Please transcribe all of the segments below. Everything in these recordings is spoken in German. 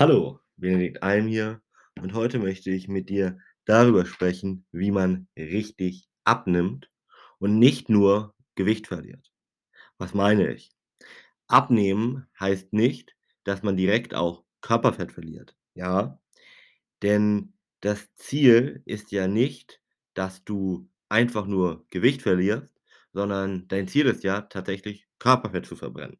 Hallo, Benedikt Alm hier und heute möchte ich mit dir darüber sprechen, wie man richtig abnimmt und nicht nur Gewicht verliert. Was meine ich? Abnehmen heißt nicht, dass man direkt auch Körperfett verliert, ja? Denn das Ziel ist ja nicht, dass du einfach nur Gewicht verlierst, sondern dein Ziel ist ja tatsächlich Körperfett zu verbrennen.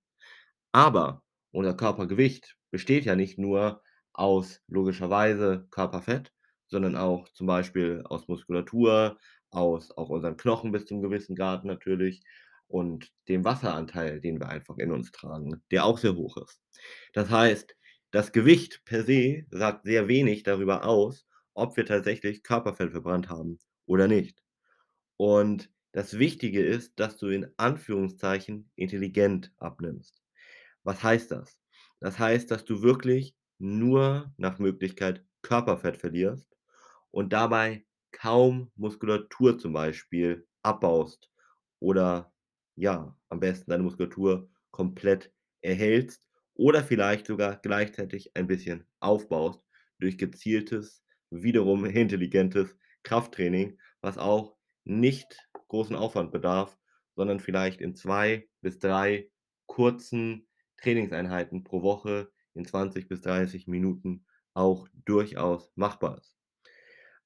Aber unser Körpergewicht besteht ja nicht nur aus logischerweise Körperfett, sondern auch zum Beispiel aus Muskulatur, aus auch unseren Knochen bis zum gewissen Grad natürlich und dem Wasseranteil, den wir einfach in uns tragen, der auch sehr hoch ist. Das heißt, das Gewicht per se sagt sehr wenig darüber aus, ob wir tatsächlich Körperfett verbrannt haben oder nicht. Und das Wichtige ist, dass du in Anführungszeichen intelligent abnimmst. Was heißt das? Das heißt, dass du wirklich nur nach Möglichkeit Körperfett verlierst und dabei kaum Muskulatur zum Beispiel abbaust oder ja, am besten deine Muskulatur komplett erhältst oder vielleicht sogar gleichzeitig ein bisschen aufbaust durch gezieltes, wiederum intelligentes Krafttraining, was auch nicht großen Aufwand bedarf, sondern vielleicht in zwei bis drei kurzen Trainingseinheiten pro Woche in 20 bis 30 Minuten auch durchaus machbar ist.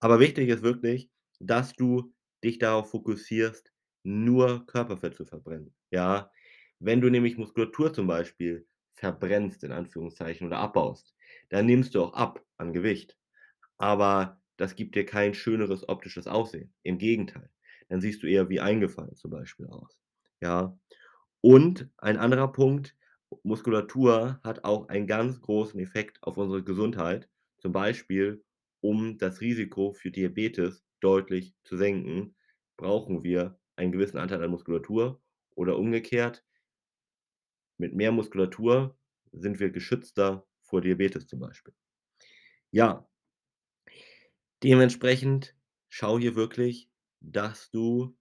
Aber wichtig ist wirklich, dass du dich darauf fokussierst, nur Körperfett zu verbrennen, ja? Wenn du nämlich Muskulatur zum Beispiel verbrennst in Anführungszeichen oder abbaust, dann nimmst du auch ab an Gewicht. Aber das gibt dir kein schöneres optisches Aussehen. Im Gegenteil, dann siehst du eher wie eingefallen zum Beispiel aus, ja? Und ein anderer Punkt, Muskulatur hat auch einen ganz großen Effekt auf unsere Gesundheit, zum Beispiel, um das Risiko für Diabetes deutlich zu senken, brauchen wir einen gewissen Anteil an Muskulatur oder umgekehrt mit mehr Muskulatur sind wir geschützter vor Diabetes zum Beispiel. Ja. Dementsprechend schau hier wirklich, dass du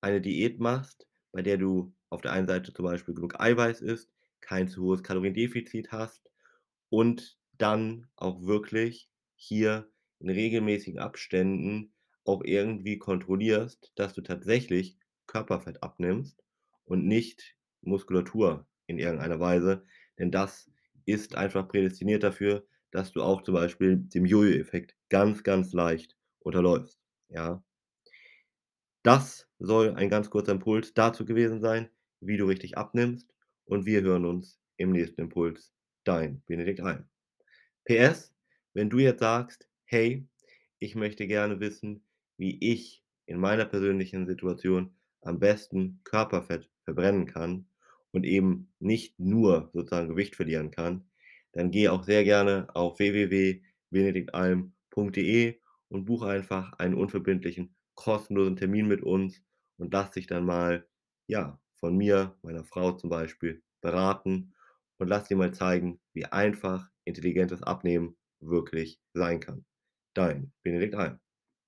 eine Diät machst, bei der du auf der einen Seite zum Beispiel genug Eiweiß isst, kein zu hohes Kaloriendefizit hast und dann auch wirklich hier in regelmäßigen Abständen auch irgendwie kontrollierst, dass du tatsächlich Körperfett abnimmst und nicht Muskulatur in irgendeiner Weise, denn das ist einfach prädestiniert dafür, dass du auch zum Beispiel dem Jojo-Effekt ganz, ganz leicht unterläufst, ja? Das soll ein ganz kurzer Impuls dazu gewesen sein, wie du richtig abnimmst und wir hören uns im nächsten Impuls. Dein Benedikt Alm. PS, wenn du jetzt sagst: „Hey, ich möchte gerne wissen, wie ich in meiner persönlichen Situation am besten Körperfett verbrennen kann und eben nicht nur sozusagen Gewicht verlieren kann“, dann geh auch sehr gerne auf www.benediktalm.de und buche einfach einen unverbindlichen, kostenlosen Termin mit uns und lass dich dann mal, ja, von mir, meiner Frau zum Beispiel, beraten und lass dir mal zeigen, wie einfach intelligentes Abnehmen wirklich sein kann. Dein Benedikt Alm.